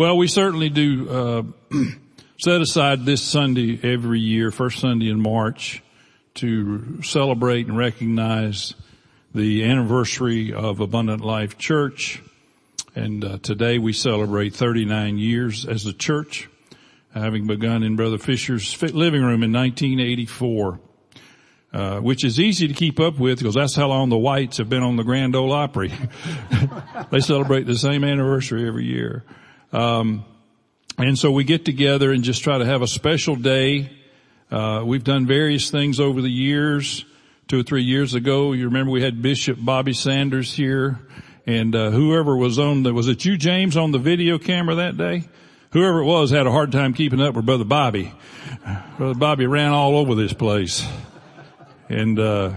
Well, we certainly do uh, set aside this Sunday every year, first Sunday in March, to celebrate and recognize the anniversary of Abundant Life Church. And uh, today we celebrate 39 years as a church, having begun in Brother Fisher's living room in 1984. Uh, which is easy to keep up with because that's how long the Whites have been on the Grand Ole Opry. they celebrate the same anniversary every year. Um, and so we get together and just try to have a special day. Uh, we've done various things over the years. Two or three years ago, you remember we had Bishop Bobby Sanders here, and uh, whoever was on the was it you James on the video camera that day? Whoever it was had a hard time keeping up with Brother Bobby. Brother Bobby ran all over this place. And, uh,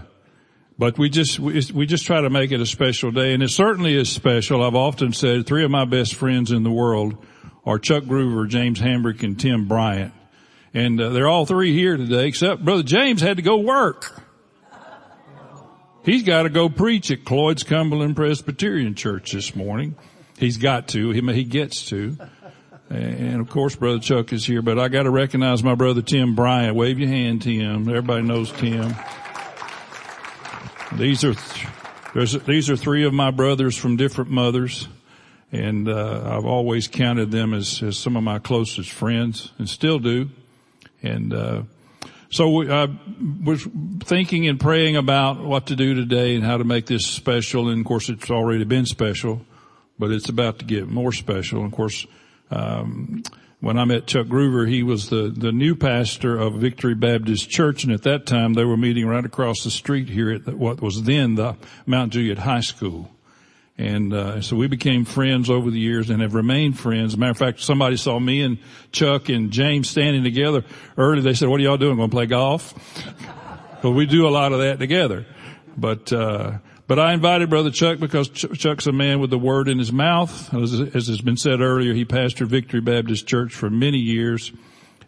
but we just, we, just try to make it a special day and it certainly is special. I've often said three of my best friends in the world are Chuck Groover, James Hambrick, and Tim Bryant. And uh, they're all three here today except Brother James had to go work. He's got to go preach at Cloyd's Cumberland Presbyterian Church this morning. He's got to. He, he gets to. And of course, Brother Chuck is here, but I got to recognize my brother Tim Bryant. Wave your hand, Tim. Everybody knows Tim. These are these are three of my brothers from different mothers, and uh, I've always counted them as, as some of my closest friends, and still do. And uh, so I was thinking and praying about what to do today and how to make this special. And of course, it's already been special, but it's about to get more special. And of course. Um, when I met Chuck Groover, he was the, the new pastor of Victory Baptist Church, and at that time they were meeting right across the street here at what was then the Mount Juliet High School. And uh, so we became friends over the years and have remained friends. Matter of fact, somebody saw me and Chuck and James standing together early. They said, "What are y'all doing? Going to play golf?" Well, we do a lot of that together. But uh, but I invited Brother Chuck because Chuck's a man with the word in his mouth. As, as has been said earlier, he pastored Victory Baptist Church for many years,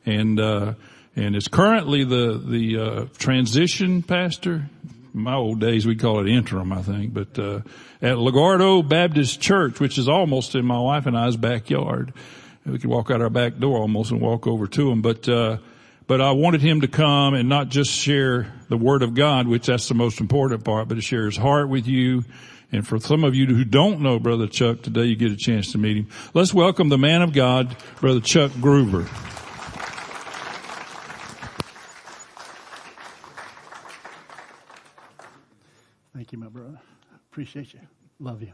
and uh, and is currently the the uh, transition pastor. In my old days, we'd call it interim, I think, but uh, at Lagardo Baptist Church, which is almost in my wife and I's backyard. We could walk out our back door almost and walk over to him, but. But I wanted him to come and not just share the Word of God, which that's the most important part, but to share his heart with you. And for some of you who don't know Brother Chuck, today you get a chance to meet him. Let's welcome the man of God, Brother Chuck Groover. Thank you, my brother. Appreciate you. Love you.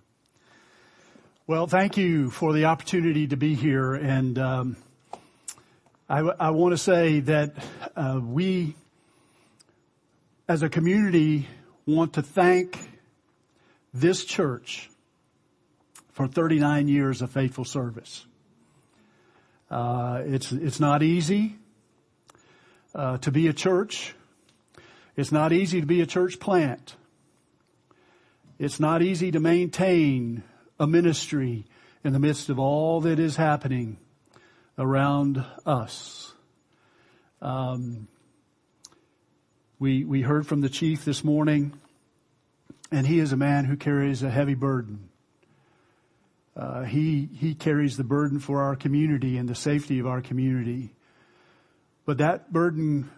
Well, thank you for the opportunity to be here and, um, I, I want to say that uh, we, as a community, want to thank this church for 39 years of faithful service. Uh, it's it's not easy uh, to be a church. It's not easy to be a church plant. It's not easy to maintain a ministry in the midst of all that is happening around us. Um, we we heard from the chief this morning, and he is a man who carries a heavy burden. Uh, he he carries the burden for our community and the safety of our community, but that burden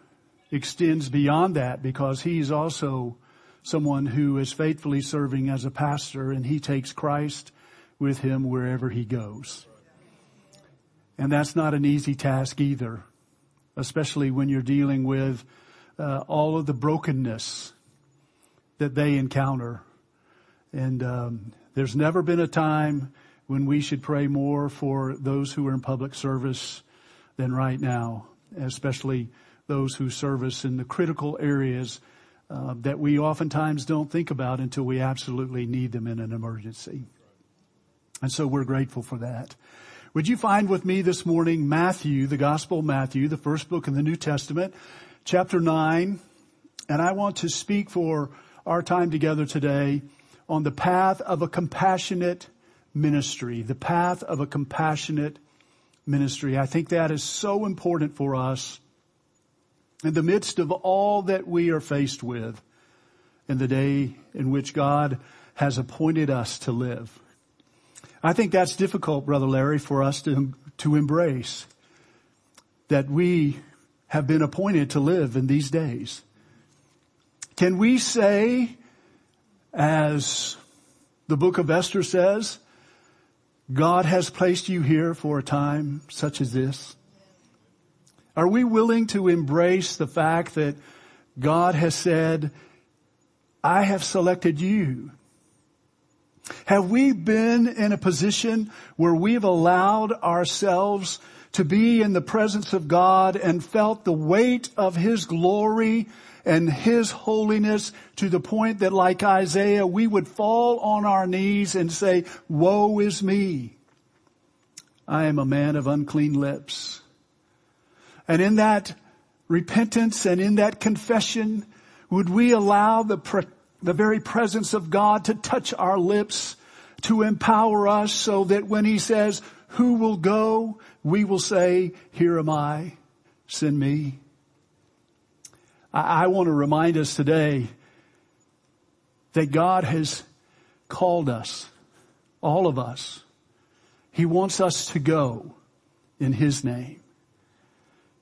extends beyond that because he's also someone who is faithfully serving as a pastor, and he takes Christ with him wherever he goes. And that's not an easy task either, especially when you're dealing with uh, all of the brokenness that they encounter. And um, there's never been a time when we should pray more for those who are in public service than right now, especially those who service in the critical areas uh, that we oftentimes don't think about until we absolutely need them in an emergency. And so we're grateful for that. Would you find with me this morning Matthew, the Gospel of Matthew, the first book in the New Testament, chapter 9. And I want to speak for our time together today on the path of a compassionate ministry, the path of a compassionate ministry. I think that is so important for us in the midst of all that we are faced with in the day in which God has appointed us to live. I think that's difficult, Brother Larry, for us to, to embrace that we have been appointed to live in these days. Can we say, as the book of Esther says, God has placed you here for a time such as this? Are we willing to embrace the fact that God has said, I have selected you? Have we been in a position where we've allowed ourselves to be in the presence of God and felt the weight of His glory and His holiness to the point that like Isaiah, we would fall on our knees and say, woe is me. I am a man of unclean lips. And in that repentance and in that confession, would we allow the, the very presence of God to touch our lips, to empower us so that when He says, who will go? We will say, here am I, send me. I, I want to remind us today that God has called us, all of us. He wants us to go in His name.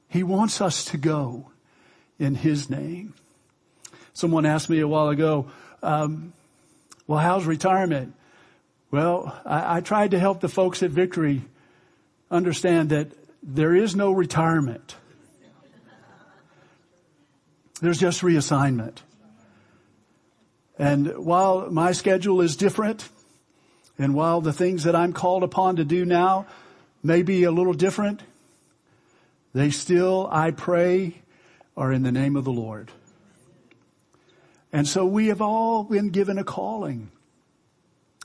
He wants us to go in His name. Someone asked me a while ago, um, well, how's retirement? Well, I, I tried to help the folks at Victory understand that there is no retirement. There's just reassignment. And while my schedule is different, and while the things that I'm called upon to do now may be a little different, they still, I pray, are in the name of the Lord. And so we have all been given a calling.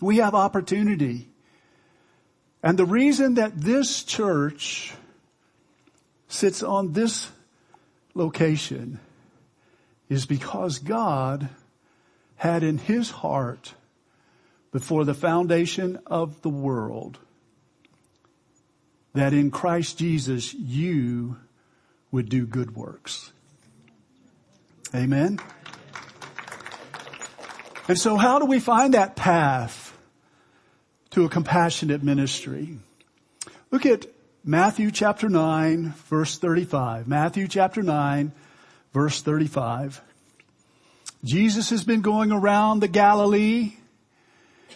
We have opportunity. And the reason that this church sits on this location is because God had in his heart before the foundation of the world that in Christ Jesus you would do good works. Amen. And so how do we find that path to a compassionate ministry? Look at Matthew chapter 9 verse 35. Matthew chapter 9 verse 35. Jesus has been going around the Galilee.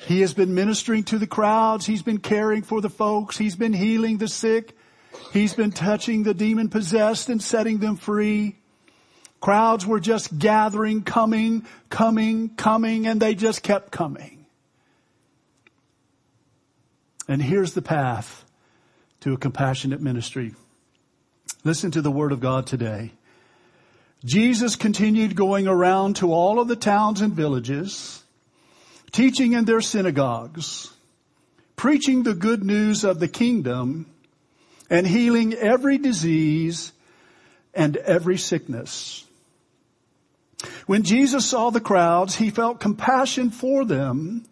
He has been ministering to the crowds. He's been caring for the folks. He's been healing the sick. He's been touching the demon possessed and setting them free. Crowds were just gathering, coming, coming, coming, and they just kept coming. And here's the path to a compassionate ministry. Listen to the word of God today. Jesus continued going around to all of the towns and villages, teaching in their synagogues, preaching the good news of the kingdom, and healing every disease and every sickness. When Jesus saw the crowds, he felt compassion for them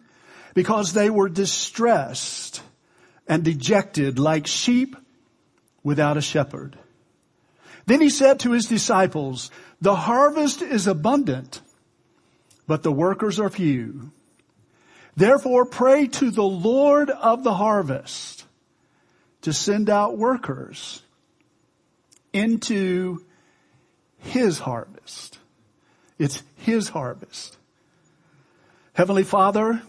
because they were distressed and dejected like sheep without a shepherd. Then he said to his disciples, the harvest is abundant, but the workers are few. Therefore pray to the Lord of the harvest to send out workers into his harvest. It's his harvest. Heavenly Father,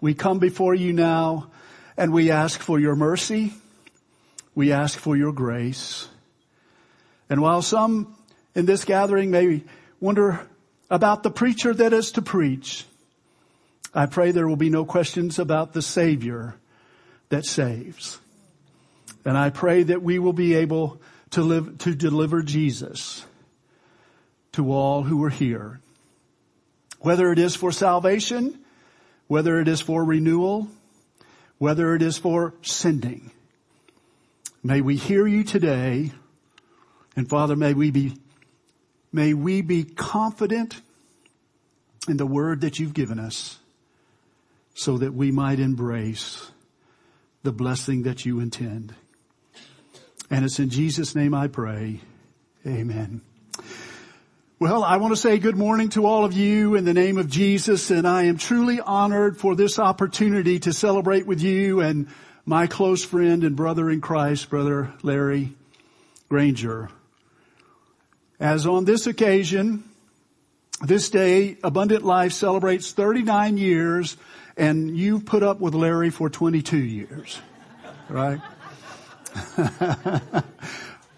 we come before you now and we ask for your mercy. We ask for your grace. And while some in this gathering may wonder about the preacher that is to preach, I pray there will be no questions about the Savior that saves. And I pray that we will be able to live, to deliver Jesus to all who are here. Whether it is for salvation, whether it is for renewal, whether it is for sending. May we hear you today and Father, may we be, may we be confident in the word that you've given us so that we might embrace the blessing that you intend. And it's in Jesus' name I pray. Amen. Well, I want to say good morning to all of you in the name of Jesus, and I am truly honored for this opportunity to celebrate with you and my close friend and brother in Christ, Brother Larry Granger. As on this occasion, this day, Abundant Life celebrates 39 years, and you've put up with Larry for 22 years, right?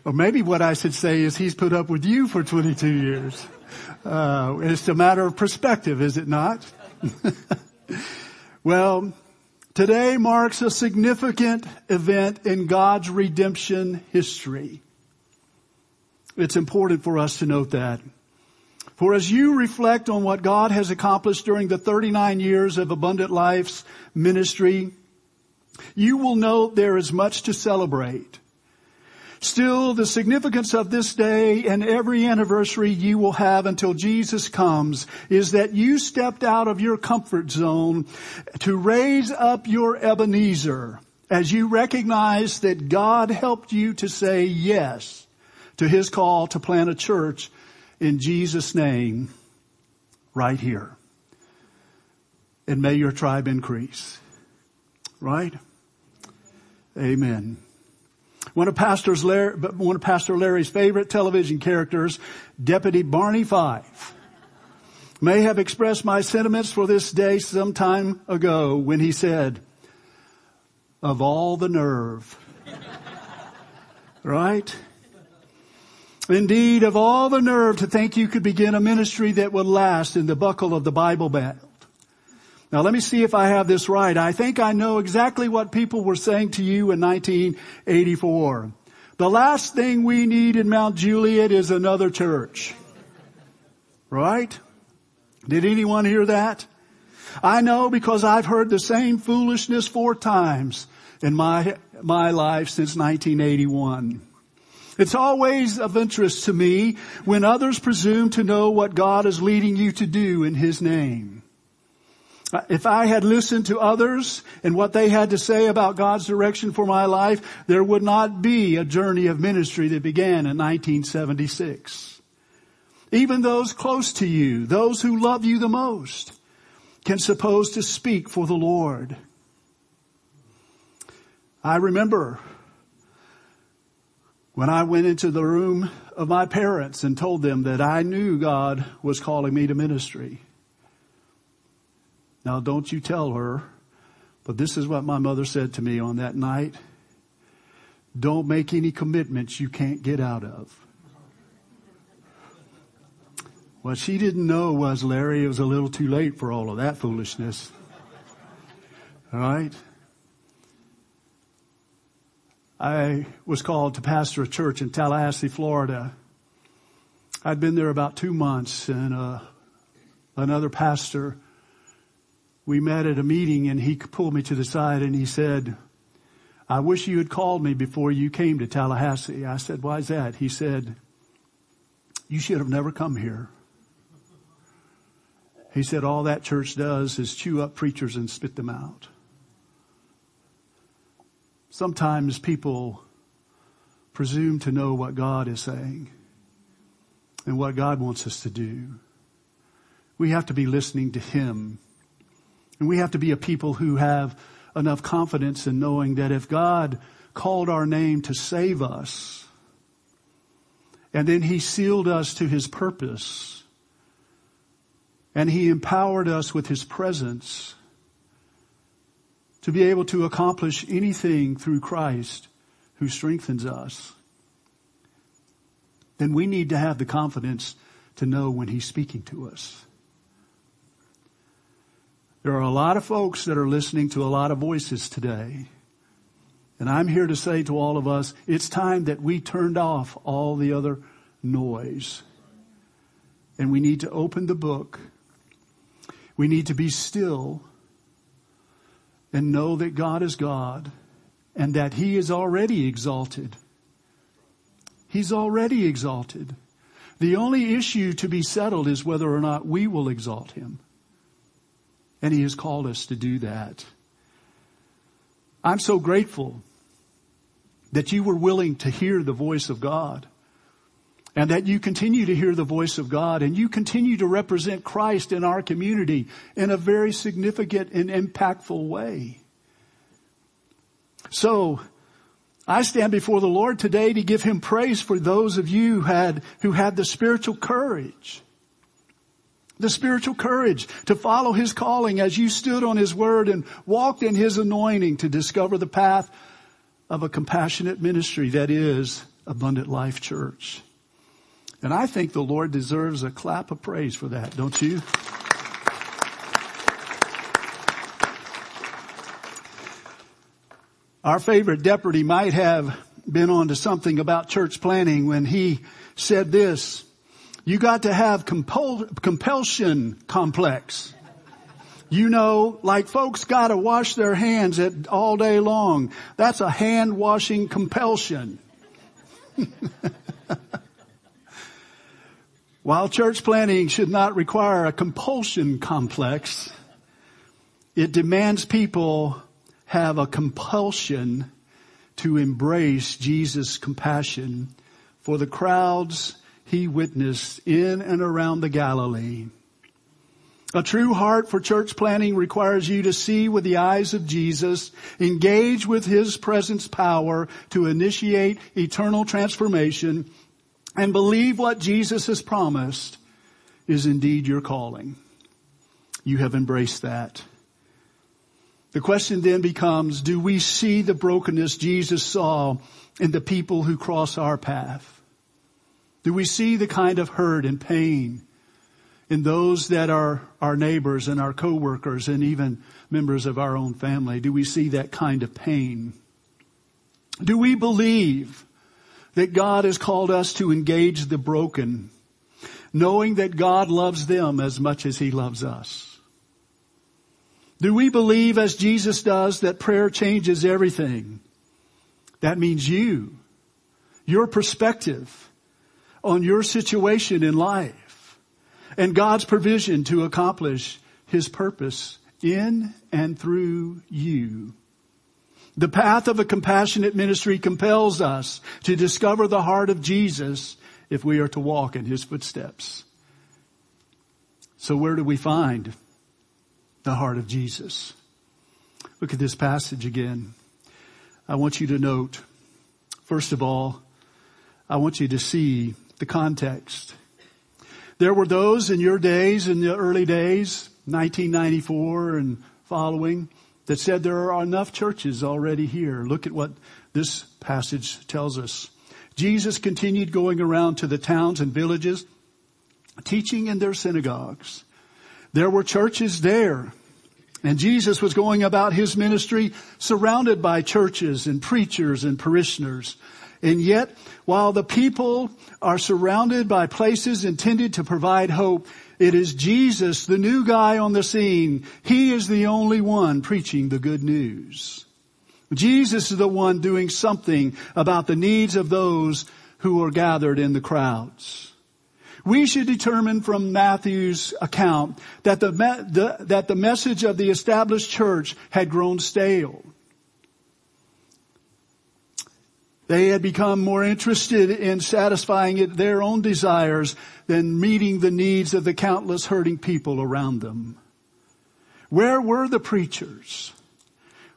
Or maybe what I should say is he's put up with you for 22 years. Uh, it's a matter of perspective, is it not? well, today marks a significant event in God's redemption history. It's important for us to note that. For as you reflect on what God has accomplished during the 39 years of Abundant Life's ministry, you will know there is much to celebrate. Still, the significance of this day and every anniversary you will have until Jesus comes is that you stepped out of your comfort zone to raise up your Ebenezer as you recognize that God helped you to say yes to his call to plant a church in Jesus' name right here. And may your tribe increase. Right? Amen. One of, Larry, one of Pastor Larry's favorite television characters, Deputy Barney Fife, may have expressed my sentiments for this day some time ago when he said, of all the nerve. right? Indeed, of all the nerve to think you could begin a ministry that would last in the buckle of the Bible Belt. Now let me see if I have this right. I think I know exactly what people were saying to you in 1984. The last thing we need in Mount Juliet is another church. Right? Did anyone hear that? I know because I've heard the same foolishness four times in my, my life since 1981. It's always of interest to me when others presume to know what God is leading you to do in His name. Uh, if I had listened to others and what they had to say about God's direction for my life, there would not be a journey of ministry that began in 1976. Even those close to you, those who love you the most, can suppose to speak for the Lord. I remember when I went into the room of my parents and told them that I knew God was calling me to ministry. Now don't you tell her, but this is what my mother said to me on that night. Don't make any commitments you can't get out of. What she didn't know was, Larry, it was a little too late for all of that foolishness. All right? I was called to pastor a church in Tallahassee, Florida. I'd been there about two months and uh, another pastor we met at a meeting and he pulled me to the side and he said, I wish you had called me before you came to Tallahassee. I said, why is that? He said, you should have never come here. He said, all that church does is chew up preachers and spit them out. Sometimes people presume to know what God is saying and what God wants us to do. We have to be listening to Him and we have to be a people who have enough confidence in knowing that if God called our name to save us, and then He sealed us to His purpose, and He empowered us with His presence to be able to accomplish anything through Christ who strengthens us, then we need to have the confidence to know when He's speaking to us. There are a lot of folks that are listening to a lot of voices today. And I'm here to say to all of us, it's time that we turned off all the other noise. And we need to open the book. We need to be still and know that God is God and that He is already exalted. He's already exalted. The only issue to be settled is whether or not we will exalt Him. And He has called us to do that. I'm so grateful that you were willing to hear the voice of God and that you continue to hear the voice of God and you continue to represent Christ in our community in a very significant and impactful way. So, I stand before the Lord today to give Him praise for those of you who had, who had the spiritual courage. The spiritual courage to follow His calling as you stood on His word and walked in His anointing to discover the path of a compassionate ministry that is Abundant Life Church. And I think the Lord deserves a clap of praise for that, don't you? Our favorite deputy might have been on to something about church planting when he said this, you got to have compul- compulsion complex. You know, like folks gotta wash their hands at, all day long. That's a hand washing compulsion. While church planting should not require a compulsion complex, it demands people have a compulsion to embrace Jesus' compassion for the crowds he witnessed in and around the Galilee. A true heart for church planting requires you to see with the eyes of Jesus, engage with His presence power to initiate eternal transformation, and believe what Jesus has promised is indeed your calling. You have embraced that. The question then becomes, do we see the brokenness Jesus saw in the people who cross our path? Do we see the kind of hurt and pain in those that are our neighbors and our coworkers and even members of our own family? Do we see that kind of pain? Do we believe that God has called us to engage the broken, knowing that God loves them as much as He loves us? Do we believe as Jesus does that prayer changes everything? That means you, your perspective on your situation in life and God's provision to accomplish His purpose in and through you. The path of a compassionate ministry compels us to discover the heart of Jesus if we are to walk in his footsteps. So where do we find the heart of Jesus? Look at this passage again. I want you to note, first of all, I want you to see the context. There were those in your days, in the early days, 1994 and following, that said there are enough churches already here. Look at what this passage tells us. Jesus continued going around to the towns and villages, teaching in their synagogues. There were churches there. And Jesus was going about his ministry surrounded by churches and preachers and parishioners. And yet, while the people are surrounded by places intended to provide hope, it is Jesus, the new guy on the scene. He is the only one preaching the good news. Jesus is the one doing something about the needs of those who are gathered in the crowds. We should determine from Matthew's account that the, the, that the message of the established church had grown stale. They had become more interested in satisfying their own desires than meeting the needs of the countless hurting people around them. Where were the preachers?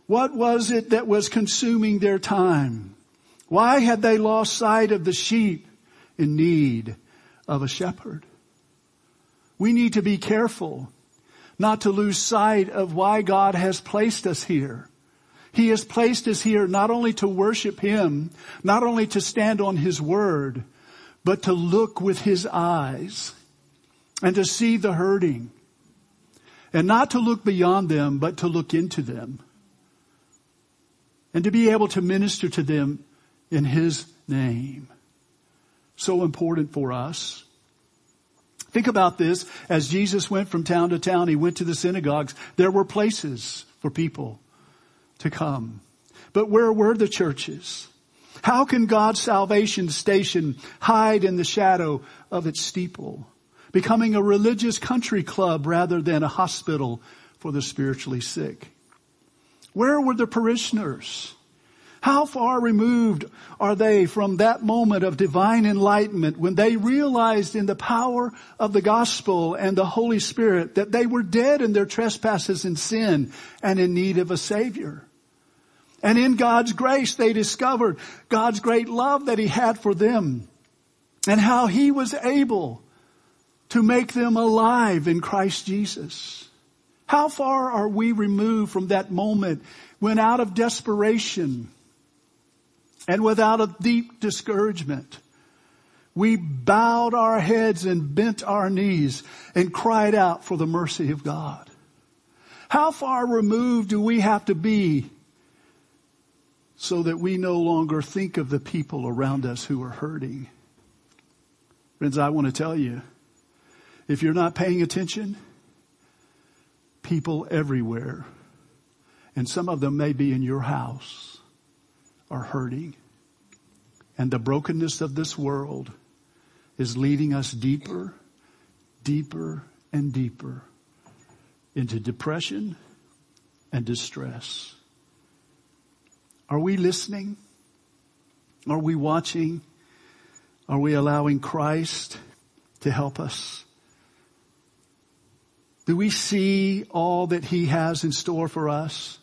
What was it that was consuming their time? Why had they lost sight of the sheep in need of a shepherd? We need to be careful not to lose sight of why God has placed us here. He has placed us here not only to worship Him, not only to stand on His Word, but to look with His eyes and to see the hurting and not to look beyond them, but to look into them and to be able to minister to them in His name. So important for us. Think about this. As Jesus went from town to town, He went to the synagogues. There were places for people to come. But where were the churches? How can God's salvation station hide in the shadow of its steeple, becoming a religious country club rather than a hospital for the spiritually sick? Where were the parishioners? How far removed are they from that moment of divine enlightenment when they realized in the power of the gospel and the Holy Spirit that they were dead in their trespasses and sin and in need of a savior? And in God's grace, they discovered God's great love that He had for them and how He was able to make them alive in Christ Jesus. How far are we removed from that moment when out of desperation and without a deep discouragement, we bowed our heads and bent our knees and cried out for the mercy of God? How far removed do we have to be so that we no longer think of the people around us who are hurting. Friends, I want to tell you, if you're not paying attention, people everywhere, and some of them may be in your house, are hurting. And the brokenness of this world is leading us deeper, deeper, and deeper into depression and distress. Are we listening? Are we watching? Are we allowing Christ to help us? Do we see all that He has in store for us?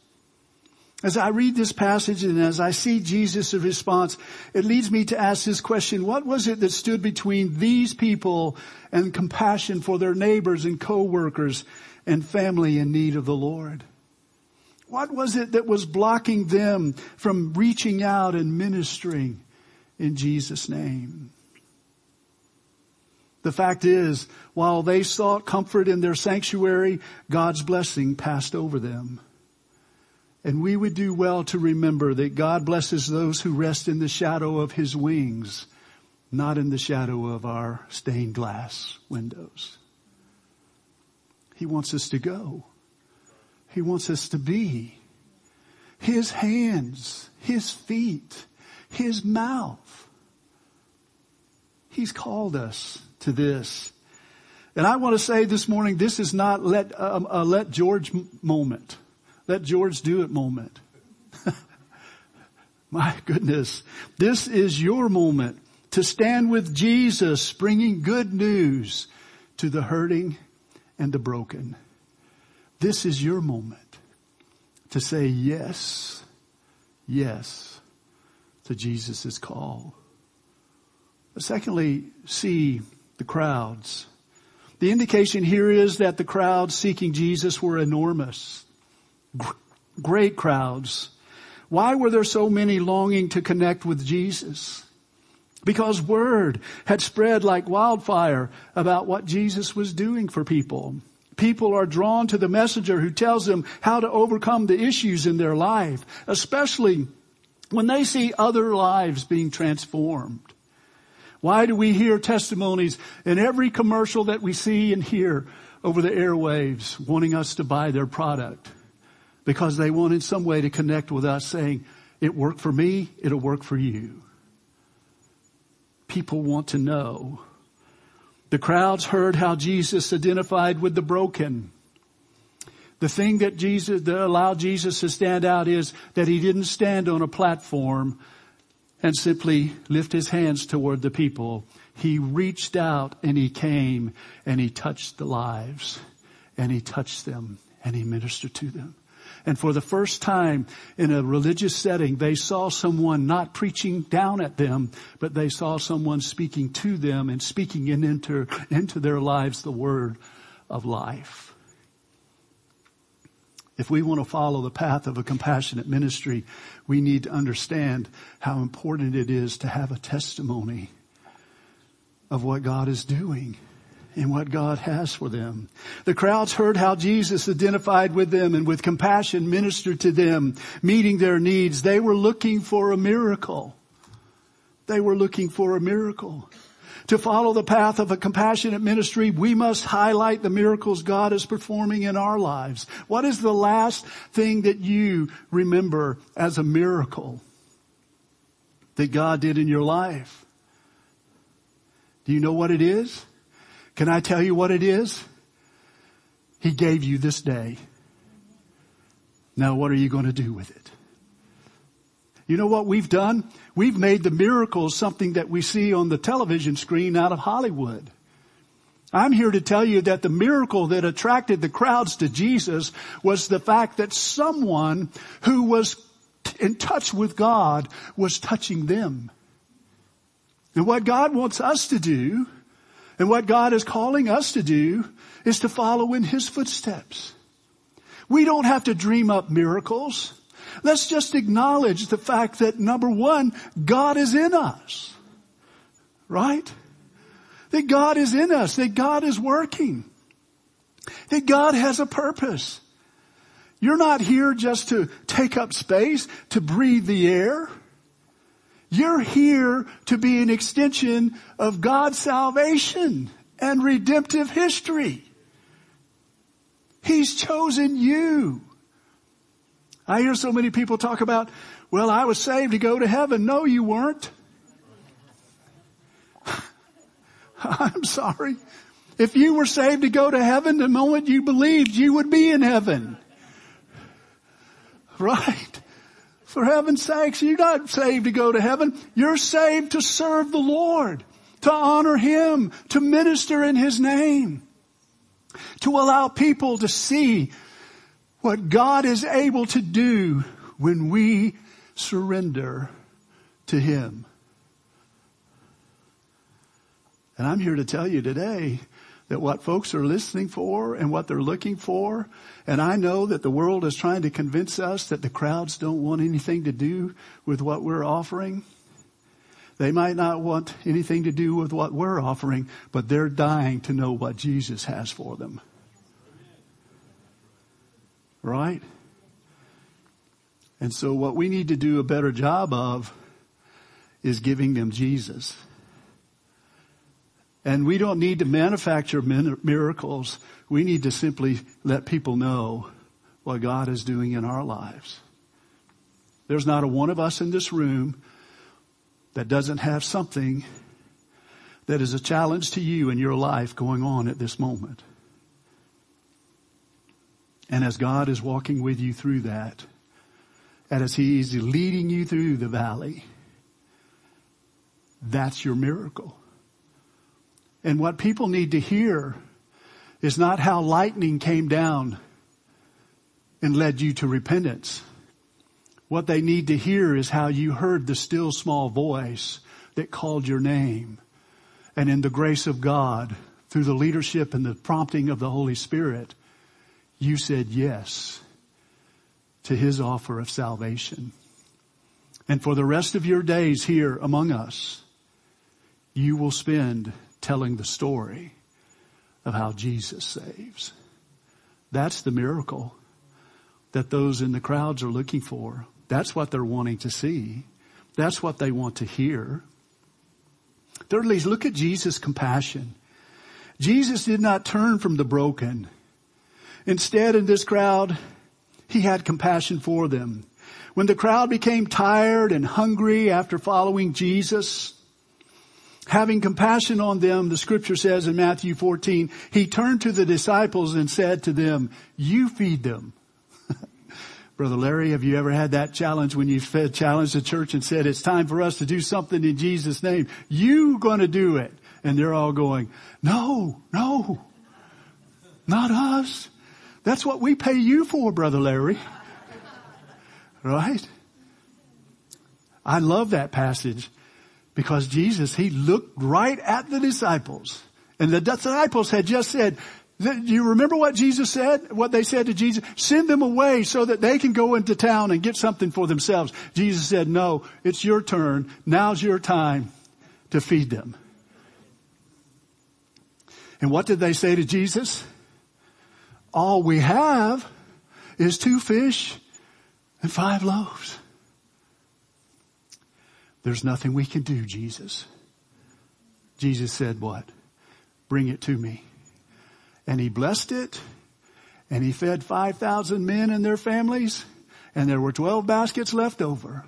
As I read this passage and as I see Jesus' response, it leads me to ask this question, what was it that stood between these people and compassion for their neighbors and co-workers and family in need of the Lord? What was it that was blocking them from reaching out and ministering in Jesus' name? The fact is, while they sought comfort in their sanctuary, God's blessing passed over them. And we would do well to remember that God blesses those who rest in the shadow of His wings, not in the shadow of our stained glass windows. He wants us to go. He wants us to be. His hands, His feet, His mouth. He's called us to this. And I want to say this morning, this is not let, um, a let George moment. Let George do it moment. My goodness. This is your moment to stand with Jesus bringing good news to the hurting and the broken. This is your moment to say yes, yes to Jesus' call. But secondly, see the crowds. The indication here is that the crowds seeking Jesus were enormous. Great crowds. Why were there so many longing to connect with Jesus? Because word had spread like wildfire about what Jesus was doing for people people are drawn to the messenger who tells them how to overcome the issues in their life, especially when they see other lives being transformed. Why do we hear testimonies in every commercial that we see and hear over the airwaves wanting us to buy their product? Because they want in some way to connect with us saying, it worked for me, it'll work for you. People want to know the crowds heard how Jesus identified with the broken. The thing that Jesus, that allowed Jesus to stand out is that he didn't stand on a platform and simply lift his hands toward the people. He reached out and he came and he touched the lives and he touched them and he ministered to them. And for the first time in a religious setting, they saw someone not preaching down at them, but they saw someone speaking to them and speaking in, into, into their lives the word of life. If we want to follow the path of a compassionate ministry, we need to understand how important it is to have a testimony of what God is doing in what God has for them. The crowds heard how Jesus identified with them and with compassion ministered to them, meeting their needs. They were looking for a miracle. They were looking for a miracle. To follow the path of a compassionate ministry, we must highlight the miracles God is performing in our lives. What is the last thing that you remember as a miracle that God did in your life? Do you know what it is? Can I tell you what it is? He gave you this day. Now what are you going to do with it? You know what we've done? We've made the miracles something that we see on the television screen out of Hollywood. I'm here to tell you that the miracle that attracted the crowds to Jesus was the fact that someone who was in touch with God was touching them. And what God wants us to do, and what God is calling us to do, is to follow in His footsteps. We don't have to dream up miracles. Let's just acknowledge the fact that number one, God is in us. Right? That God is in us, that God is working, that God has a purpose. You're not here just to take up space, to breathe the air. You're here to be an extension of God's salvation and redemptive history. He's chosen you. I hear so many people talk about, well, I was saved to go to heaven. No, you weren't. I'm sorry. If you were saved to go to heaven the moment you believed, you would be in heaven. Right? For heaven's sakes, you're not saved to go to heaven. You're saved to serve the Lord, to honor Him, to minister in His name, to allow people to see what God is able to do when we surrender to Him. And I'm here to tell you today that what folks are listening for and what they're looking for, and I know that the world is trying to convince us that the crowds don't want anything to do with what we're offering. They might not want anything to do with what we're offering, but they're dying to know what Jesus has for them. Right? And so what we need to do a better job of is giving them Jesus. And we don't need to manufacture miracles. We need to simply let people know what God is doing in our lives. There's not a one of us in this room that doesn't have something that is a challenge to you in your life going on at this moment. And as God is walking with you through that, and as He is leading you through the valley, that's your miracle. And what people need to hear is not how lightning came down and led you to repentance. What they need to hear is how you heard the still small voice that called your name. And in the grace of God, through the leadership and the prompting of the Holy Spirit, you said yes to his offer of salvation. And for the rest of your days here among us, you will spend telling the story of how Jesus saves. That's the miracle that those in the crowds are looking for. That's what they're wanting to see. That's what they want to hear. Thirdly, look at Jesus' compassion. Jesus did not turn from the broken. Instead, in this crowd, he had compassion for them. When the crowd became tired and hungry after following Jesus, having compassion on them, the scripture says in Matthew 14, he turned to the disciples and said to them, you feed them. Brother Larry, have you ever had that challenge when you fed, challenged the church and said, it's time for us to do something in Jesus name. You gonna do it. And they're all going, no, no, not us. That's what we pay you for, Brother Larry. Right? I love that passage because Jesus, He looked right at the disciples. And the disciples had just said, do you remember what Jesus said? What they said to Jesus? Send them away so that they can go into town and get something for themselves. Jesus said, no, it's your turn. Now's your time to feed them. And what did they say to Jesus? All we have is two fish and five loaves. There's nothing we can do, Jesus. Jesus said what? Bring it to me. And he blessed it and he fed 5,000 men and their families and there were 12 baskets left over.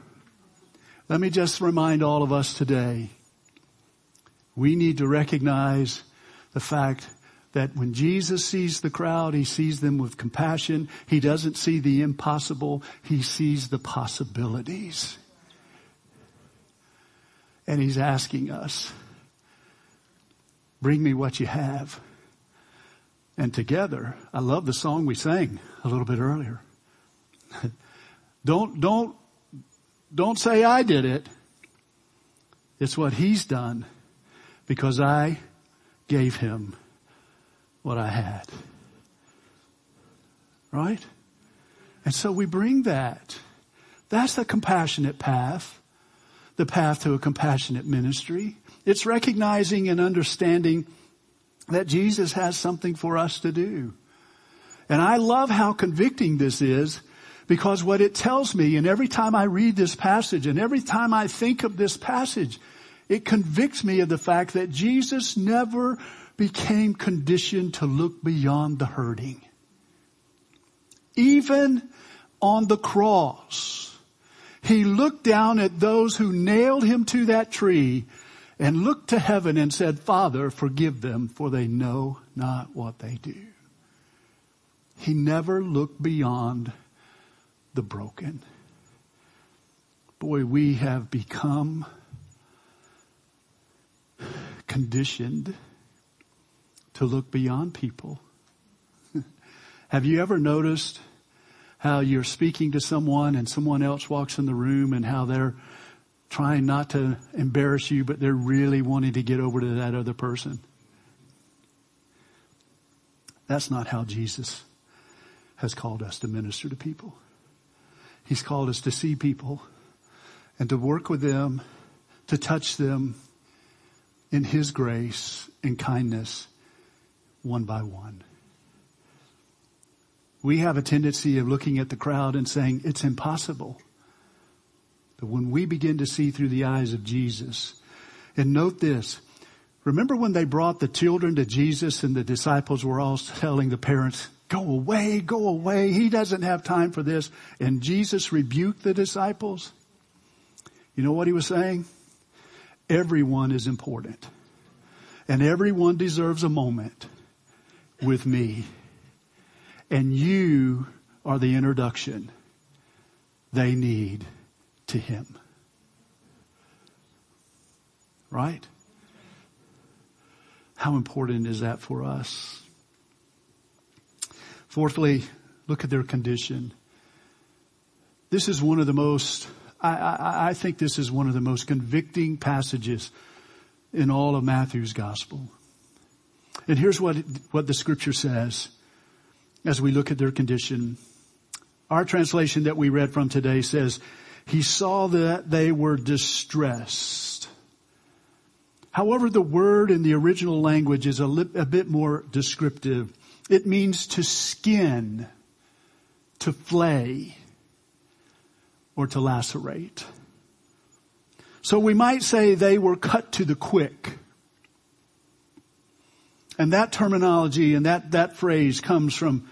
Let me just remind all of us today, we need to recognize the fact that when Jesus sees the crowd, he sees them with compassion. He doesn't see the impossible. He sees the possibilities. And he's asking us, bring me what you have. And together, I love the song we sang a little bit earlier. don't, don't, don't say I did it. It's what he's done because I gave him what I had. Right? And so we bring that. That's the compassionate path, the path to a compassionate ministry. It's recognizing and understanding that Jesus has something for us to do. And I love how convicting this is because what it tells me, and every time I read this passage and every time I think of this passage, it convicts me of the fact that Jesus never became conditioned to look beyond the hurting. Even on the cross, he looked down at those who nailed him to that tree and looked to heaven and said, Father, forgive them for they know not what they do. He never looked beyond the broken. Boy, we have become conditioned to look beyond people. have you ever noticed how you're speaking to someone and someone else walks in the room and how they're trying not to embarrass you, but they're really wanting to get over to that other person. That's not how Jesus has called us to minister to people. He's called us to see people and to work with them, to touch them in His grace and kindness one by one. We have a tendency of looking at the crowd and saying, it's impossible. But when we begin to see through the eyes of Jesus, and note this, remember when they brought the children to Jesus and the disciples were all telling the parents, go away, go away, he doesn't have time for this. And Jesus rebuked the disciples. You know what he was saying? Everyone is important. And everyone deserves a moment with me. And you are the introduction they need to Him. Right? How important is that for us? Fourthly, look at their condition. This is one of the most, I, I, I think this is one of the most convicting passages in all of Matthew's gospel. And here's what, what the scripture says as we look at their condition. Our translation that we read from today says, he saw that they were distressed. However, the word in the original language is a, li- a bit more descriptive. It means to skin, to flay, or to lacerate. So we might say they were cut to the quick. And that terminology and that, that phrase comes from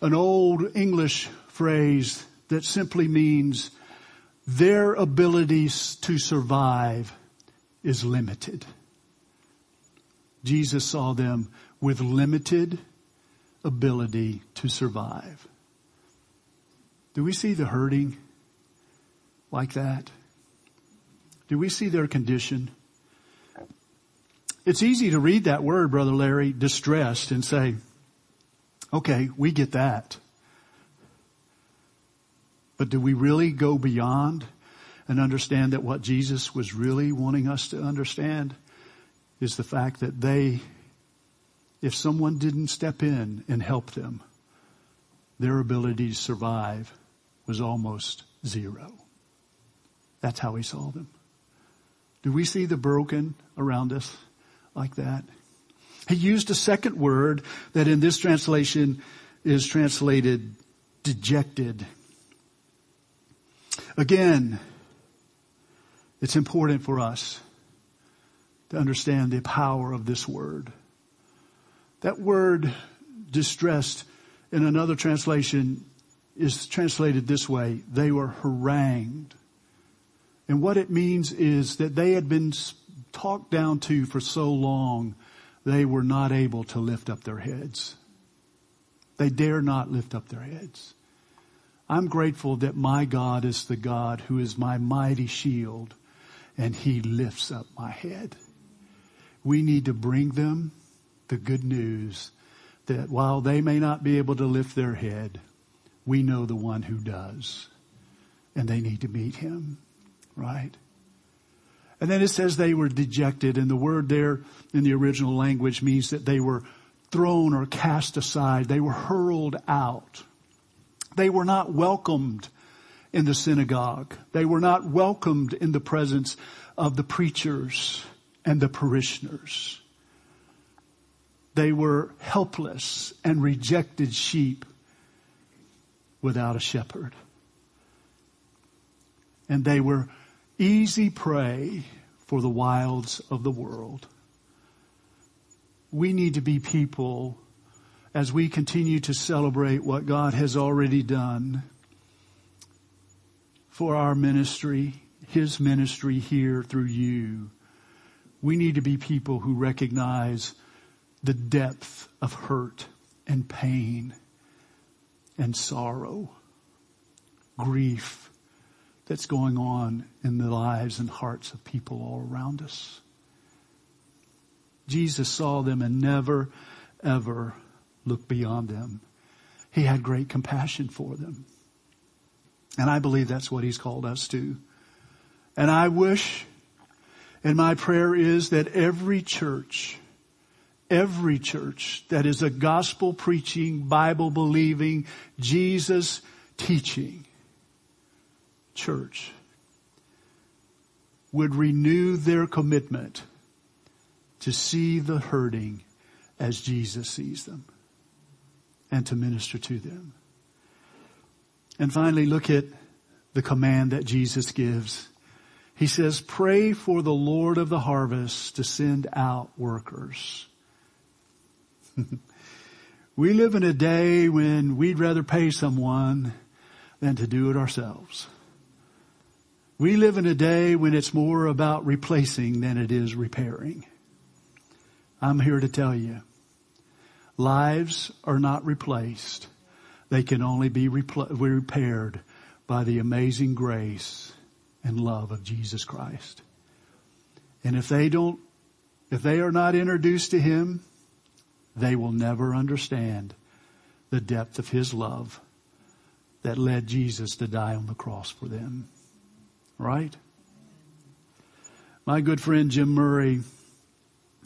an old English phrase that simply means their abilities to survive is limited. Jesus saw them with limited ability to survive. Do we see the hurting like that? Do we see their condition? It's easy to read that word, Brother Larry, distressed and say, okay, we get that. But do we really go beyond and understand that what Jesus was really wanting us to understand is the fact that they, if someone didn't step in and help them, their ability to survive was almost zero. That's how he saw them. Do we see the broken around us? Like that. He used a second word that in this translation is translated dejected. Again, it's important for us to understand the power of this word. That word distressed in another translation is translated this way. They were harangued. And what it means is that they had been talked down to for so long, they were not able to lift up their heads. They dare not lift up their heads. I'm grateful that my God is the God who is my mighty shield and he lifts up my head. We need to bring them the good news that while they may not be able to lift their head, we know the one who does. And they need to meet him, right? And then it says they were dejected, and the word there in the original language means that they were thrown or cast aside. They were hurled out. They were not welcomed in the synagogue. They were not welcomed in the presence of the preachers and the parishioners. They were helpless and rejected sheep without a shepherd. And they were easy prey for the wilds of the world. We need to be people as we continue to celebrate what God has already done for our ministry, His ministry here through you. We need to be people who recognize the depth of hurt and pain and sorrow, grief that's going on in the lives and hearts of people all around us. Jesus saw them and never, ever looked beyond them. He had great compassion for them. And I believe that's what he's called us to. And I wish, and my prayer is that every church, every church that is a gospel preaching, Bible believing, Jesus teaching church would renew their commitment to see the hurting as Jesus sees them and to minister to them. And finally, look at the command that Jesus gives. He says, pray for the Lord of the harvest to send out workers. we live in a day when we'd rather pay someone than to do it ourselves. We live in a day when it's more about replacing than it is repairing. I'm here to tell you, lives are not replaced. They can only be repl- repaired by the amazing grace and love of Jesus Christ. And if they don't, if they are not introduced to Him, they will never understand the depth of His love that led Jesus to die on the cross for them. Right? My good friend Jim Murray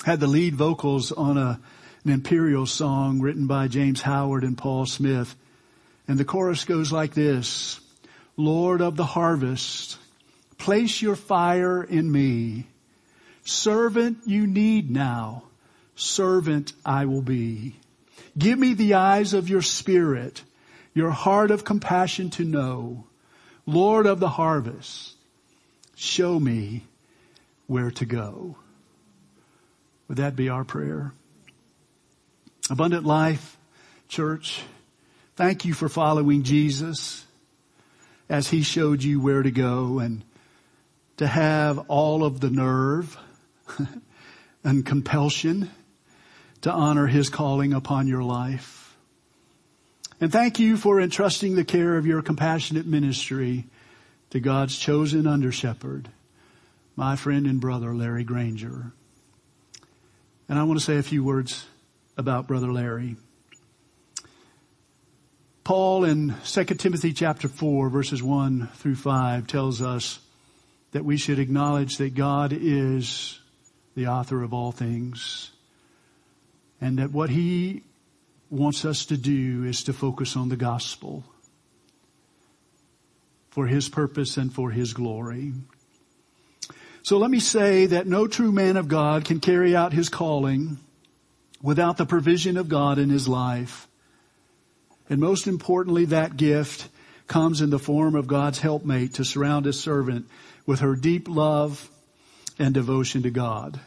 had the lead vocals on a, an Imperials song written by James Howard and Paul Smith. And the chorus goes like this. Lord of the harvest, place your fire in me. Servant you need now. Servant I will be. Give me the eyes of your spirit, your heart of compassion to know. Lord of the harvest, show me where to go. Would that be our prayer? Abundant life, church, thank you for following Jesus as he showed you where to go and to have all of the nerve and compulsion to honor his calling upon your life. And thank you for entrusting the care of your compassionate ministry to God's chosen under shepherd, my friend and brother, Larry Granger. And I want to say a few words about brother Larry. Paul in 2 Timothy chapter 4 verses 1 through 5 tells us that we should acknowledge that God is the author of all things and that what he wants us to do is to focus on the gospel for his purpose and for his glory. So let me say that no true man of God can carry out his calling without the provision of God in his life. And most importantly, that gift comes in the form of God's helpmate to surround his servant with her deep love and devotion to God.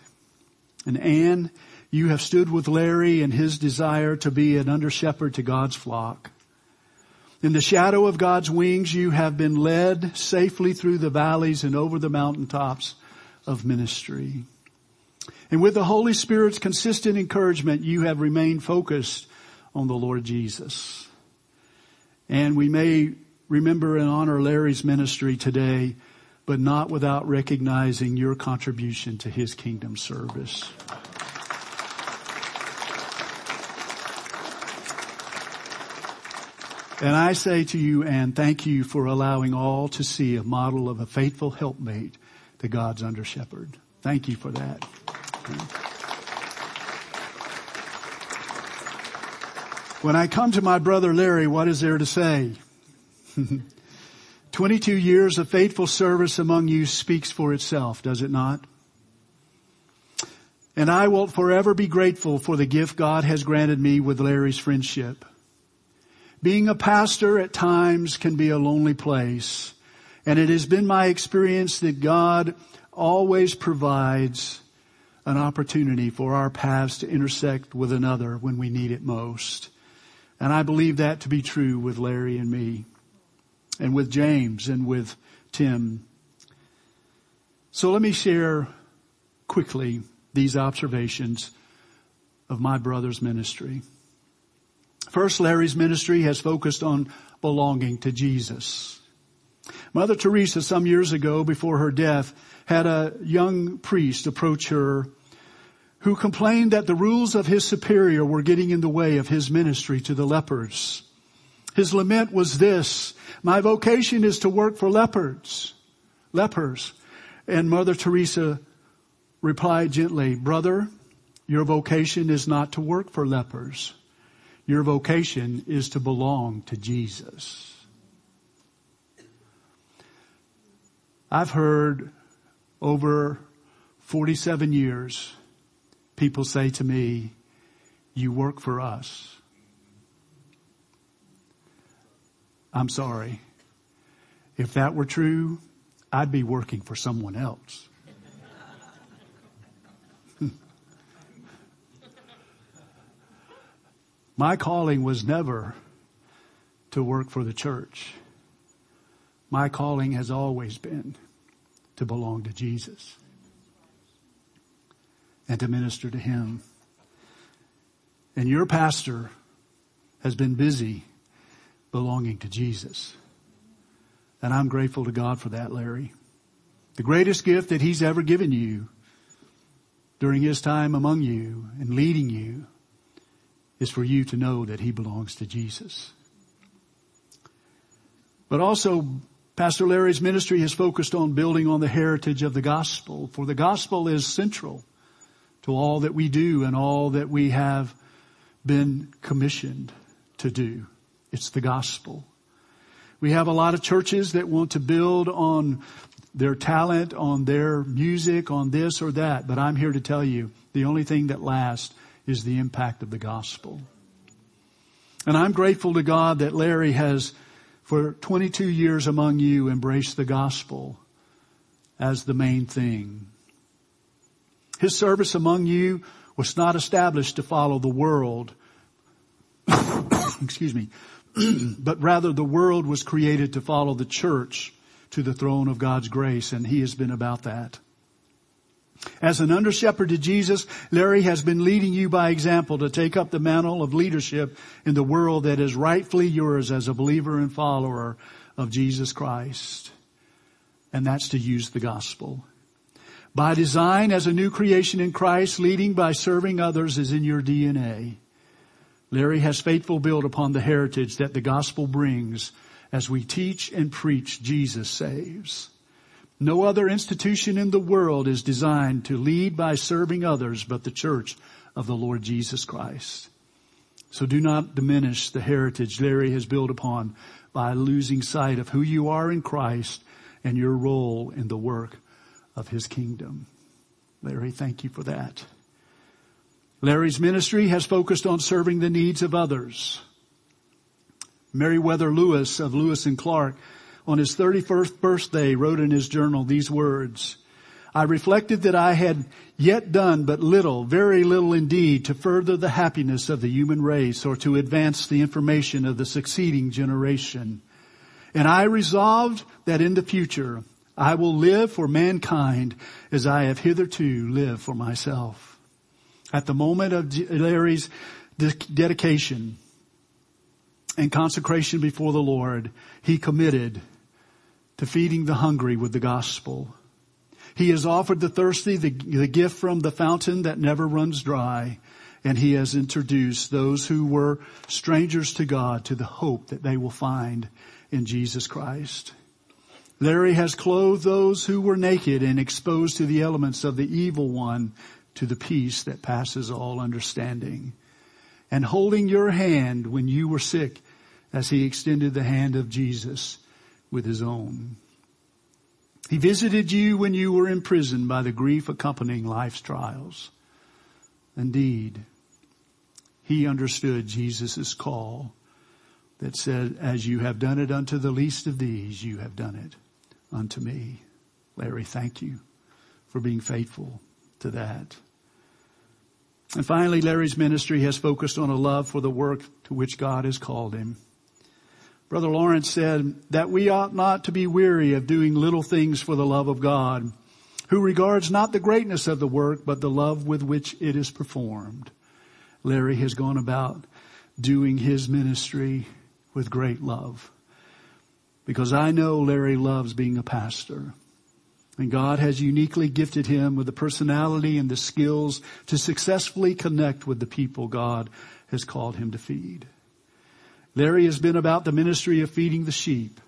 And Anne, you have stood with Larry in his desire to be an under shepherd to God's flock. In the shadow of God's wings, you have been led safely through the valleys and over the mountaintops of ministry. And with the Holy Spirit's consistent encouragement, you have remained focused on the Lord Jesus. And we may remember and honor Larry's ministry today but not without recognizing your contribution to his kingdom service. And I say to you, Anne, thank you for allowing all to see a model of a faithful helpmate to God's under shepherd. Thank you for that. When I come to my brother Larry, what is there to say? 22 years of faithful service among you speaks for itself, does it not? And I will forever be grateful for the gift God has granted me with Larry's friendship. Being a pastor at times can be a lonely place. And it has been my experience that God always provides an opportunity for our paths to intersect with another when we need it most. And I believe that to be true with Larry and me and with James and with Tim. So let me share quickly these observations of my brother's ministry. First, Larry's ministry has focused on belonging to Jesus. Mother Teresa, some years ago before her death, had a young priest approach her who complained that the rules of his superior were getting in the way of his ministry to the lepers. His lament was this, my vocation is to work for lepers, lepers. And Mother Teresa replied gently, brother, your vocation is not to work for lepers. Your vocation is to belong to Jesus. I've heard over 47 years people say to me, you work for us. I'm sorry. If that were true, I'd be working for someone else. My calling was never to work for the church. My calling has always been to belong to Jesus and to minister to Him. And your pastor has been busy belonging to Jesus. And I'm grateful to God for that, Larry. The greatest gift that He's ever given you during His time among you and leading you is for you to know that he belongs to Jesus. But also, Pastor Larry's ministry has focused on building on the heritage of the gospel, for the gospel is central to all that we do and all that we have been commissioned to do. It's the gospel. We have a lot of churches that want to build on their talent, on their music, on this or that, but I'm here to tell you the only thing that lasts is the impact of the gospel. And I'm grateful to God that Larry has, for 22 years among you, embraced the gospel as the main thing. His service among you was not established to follow the world. Excuse me. but rather the world was created to follow the church to the throne of God's grace and he has been about that. As an under shepherd to Jesus, Larry has been leading you by example to take up the mantle of leadership in the world that is rightfully yours as a believer and follower of Jesus Christ. And that's to use the gospel. By design as a new creation in Christ, leading by serving others is in your DNA. Larry has faithful built upon the heritage that the gospel brings as we teach and preach Jesus saves. No other institution in the world is designed to lead by serving others but the church of the Lord Jesus Christ. So do not diminish the heritage Larry has built upon by losing sight of who you are in Christ and your role in the work of his kingdom. Larry, thank you for that. Larry's ministry has focused on serving the needs of others. Meriwether Lewis of Lewis and Clark on his 31st birthday wrote in his journal these words, I reflected that I had yet done but little, very little indeed, to further the happiness of the human race or to advance the information of the succeeding generation. And I resolved that in the future I will live for mankind as I have hitherto lived for myself. At the moment of Larry's dedication and consecration before the Lord, he committed to feeding the hungry with the gospel. He has offered the thirsty the, the gift from the fountain that never runs dry. And he has introduced those who were strangers to God to the hope that they will find in Jesus Christ. Larry has clothed those who were naked and exposed to the elements of the evil one to the peace that passes all understanding. And holding your hand when you were sick as he extended the hand of Jesus with his own. He visited you when you were in prison by the grief accompanying life's trials. Indeed, he understood Jesus' call that said, as you have done it unto the least of these, you have done it unto me. Larry, thank you for being faithful to that. And finally, Larry's ministry has focused on a love for the work to which God has called him. Brother Lawrence said that we ought not to be weary of doing little things for the love of God, who regards not the greatness of the work, but the love with which it is performed. Larry has gone about doing his ministry with great love. Because I know Larry loves being a pastor. And God has uniquely gifted him with the personality and the skills to successfully connect with the people God has called him to feed. Larry has been about the ministry of feeding the sheep,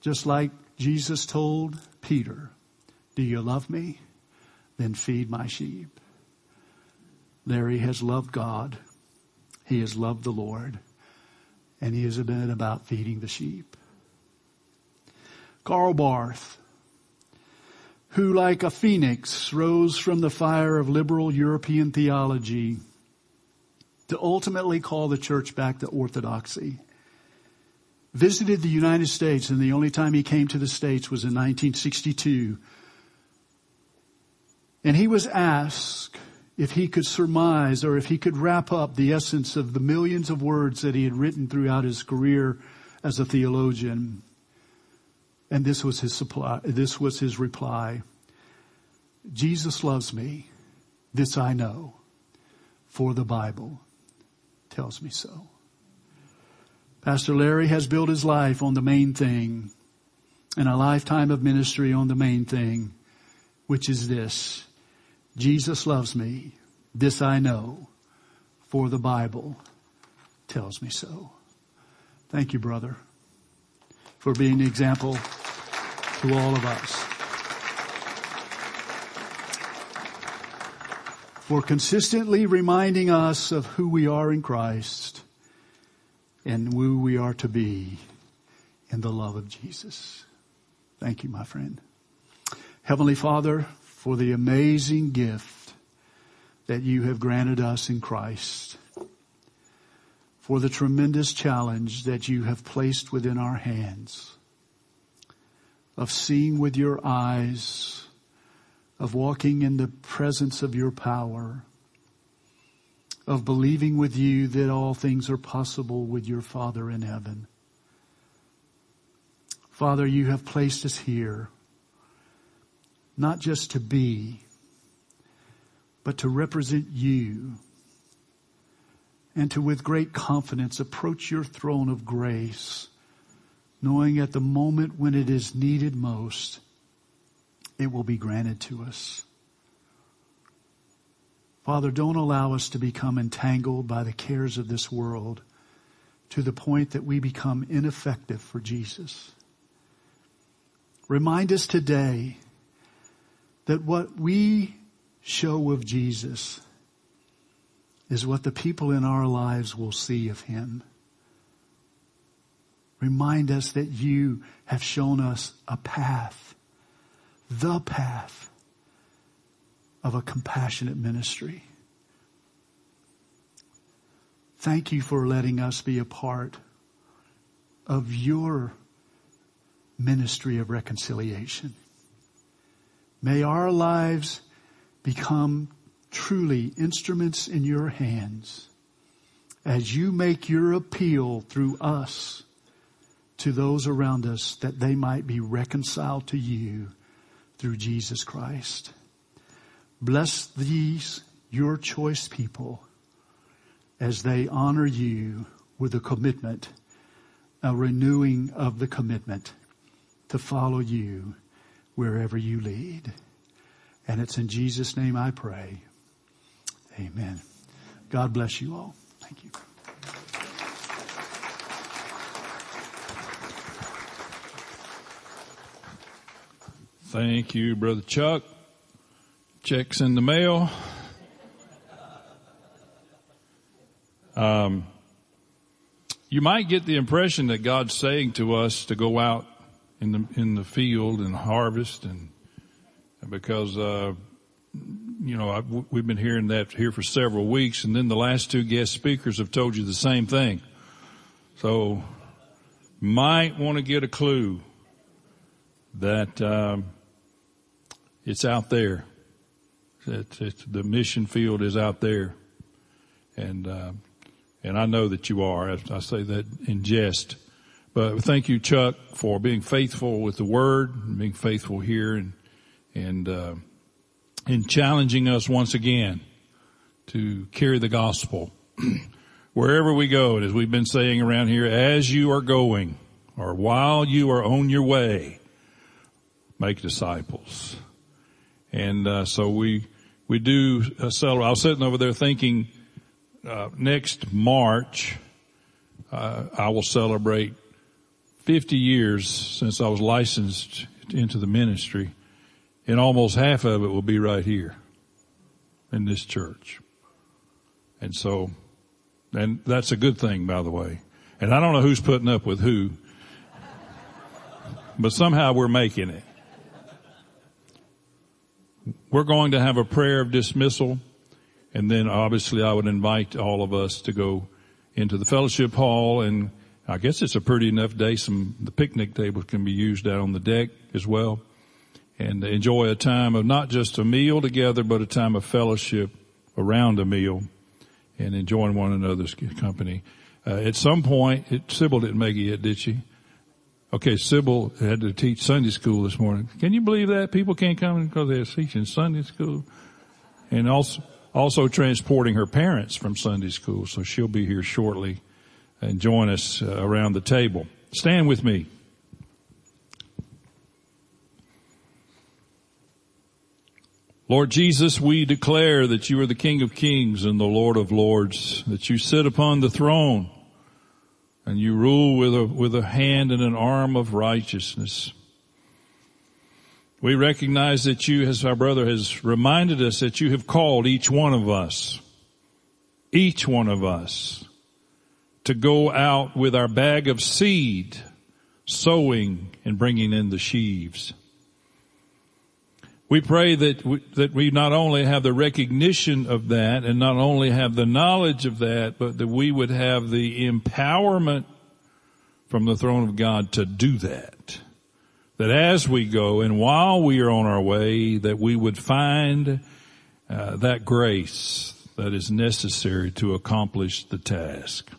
just like Jesus told Peter, do you love me? Then feed my sheep. Larry has loved God. He has loved the Lord. And he has been about feeding the sheep. Karl Barth, who like a phoenix rose from the fire of liberal European theology to ultimately call the church back to orthodoxy. Visited the United States and the only time he came to the States was in 1962. And he was asked if he could surmise or if he could wrap up the essence of the millions of words that he had written throughout his career as a theologian. And this was his supply, this was his reply. Jesus loves me. This I know. For the Bible tells me so. Pastor Larry has built his life on the main thing and a lifetime of ministry on the main thing, which is this. Jesus loves me. This I know for the Bible tells me so. Thank you, brother, for being an example to all of us. For consistently reminding us of who we are in Christ and who we are to be in the love of Jesus. Thank you, my friend. Heavenly Father, for the amazing gift that you have granted us in Christ, for the tremendous challenge that you have placed within our hands of seeing with your eyes of walking in the presence of your power, of believing with you that all things are possible with your Father in heaven. Father, you have placed us here not just to be, but to represent you and to with great confidence approach your throne of grace, knowing at the moment when it is needed most, it will be granted to us. Father, don't allow us to become entangled by the cares of this world to the point that we become ineffective for Jesus. Remind us today that what we show of Jesus is what the people in our lives will see of Him. Remind us that you have shown us a path the path of a compassionate ministry. Thank you for letting us be a part of your ministry of reconciliation. May our lives become truly instruments in your hands as you make your appeal through us to those around us that they might be reconciled to you through Jesus Christ. Bless these, your choice people, as they honor you with a commitment, a renewing of the commitment to follow you wherever you lead. And it's in Jesus' name I pray. Amen. God bless you all. Thank you. Thank you, Brother Chuck. Checks in the mail. Um, you might get the impression that God's saying to us to go out in the in the field and harvest, and because uh, you know I've, we've been hearing that here for several weeks, and then the last two guest speakers have told you the same thing. So, might want to get a clue that um, it's out there. It's, it's, the mission field is out there, and uh, and I know that you are. I, I say that in jest. But thank you, Chuck, for being faithful with the word, being faithful here, and and uh, and challenging us once again to carry the gospel wherever we go. And as we've been saying around here, as you are going, or while you are on your way, make disciples. And uh, so we we do uh, celebrate. I was sitting over there thinking uh, next March, uh, I will celebrate 50 years since I was licensed into the ministry, and almost half of it will be right here in this church. And so, and that's a good thing, by the way. And I don't know who's putting up with who, but somehow we're making it. We're going to have a prayer of dismissal and then obviously I would invite all of us to go into the fellowship hall and I guess it's a pretty enough day. Some, the picnic tables can be used out on the deck as well and enjoy a time of not just a meal together, but a time of fellowship around a meal and enjoying one another's company. Uh, at some point, it, Sybil didn't make it yet, did she? Okay, Sybil had to teach Sunday school this morning. Can you believe that? People can't come because they're teaching Sunday school. And also, also transporting her parents from Sunday school. So she'll be here shortly and join us uh, around the table. Stand with me. Lord Jesus, we declare that you are the King of Kings and the Lord of Lords, that you sit upon the throne and you rule with a, with a hand and an arm of righteousness. We recognize that you, as our brother has reminded us, that you have called each one of us, each one of us, to go out with our bag of seed, sowing and bringing in the sheaves. We pray that we, that we not only have the recognition of that and not only have the knowledge of that, but that we would have the empowerment from the throne of God to do that that as we go and while we are on our way, that we would find uh, that grace that is necessary to accomplish the task.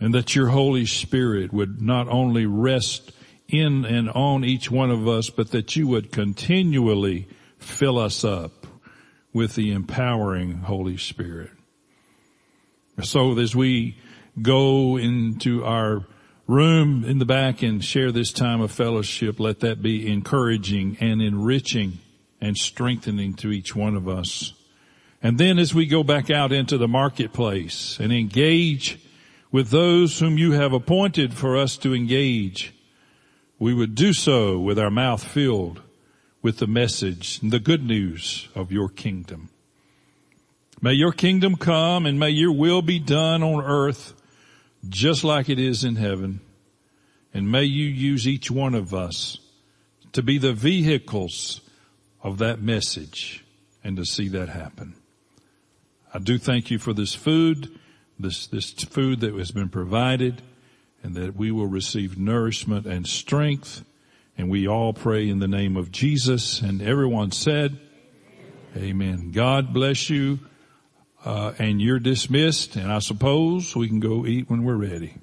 And that your Holy Spirit would not only rest in and on each one of us, but that you would continually fill us up with the empowering Holy Spirit. So as we go into our room in the back and share this time of fellowship. Let that be encouraging and enriching and strengthening to each one of us. And then as we go back out into the marketplace and engage with those whom you have appointed for us to engage, we would do so with our mouth filled with the message and the good news of your kingdom. May your kingdom come and may your will be done on earth just like it is in heaven. And may you use each one of us to be the vehicles of that message and to see that happen. I do thank you for this food, this, this food that has been provided and that we will receive nourishment and strength. And we all pray in the name of Jesus and everyone said, Amen. God bless you uh, and you're dismissed, and I suppose we can go eat when we're ready.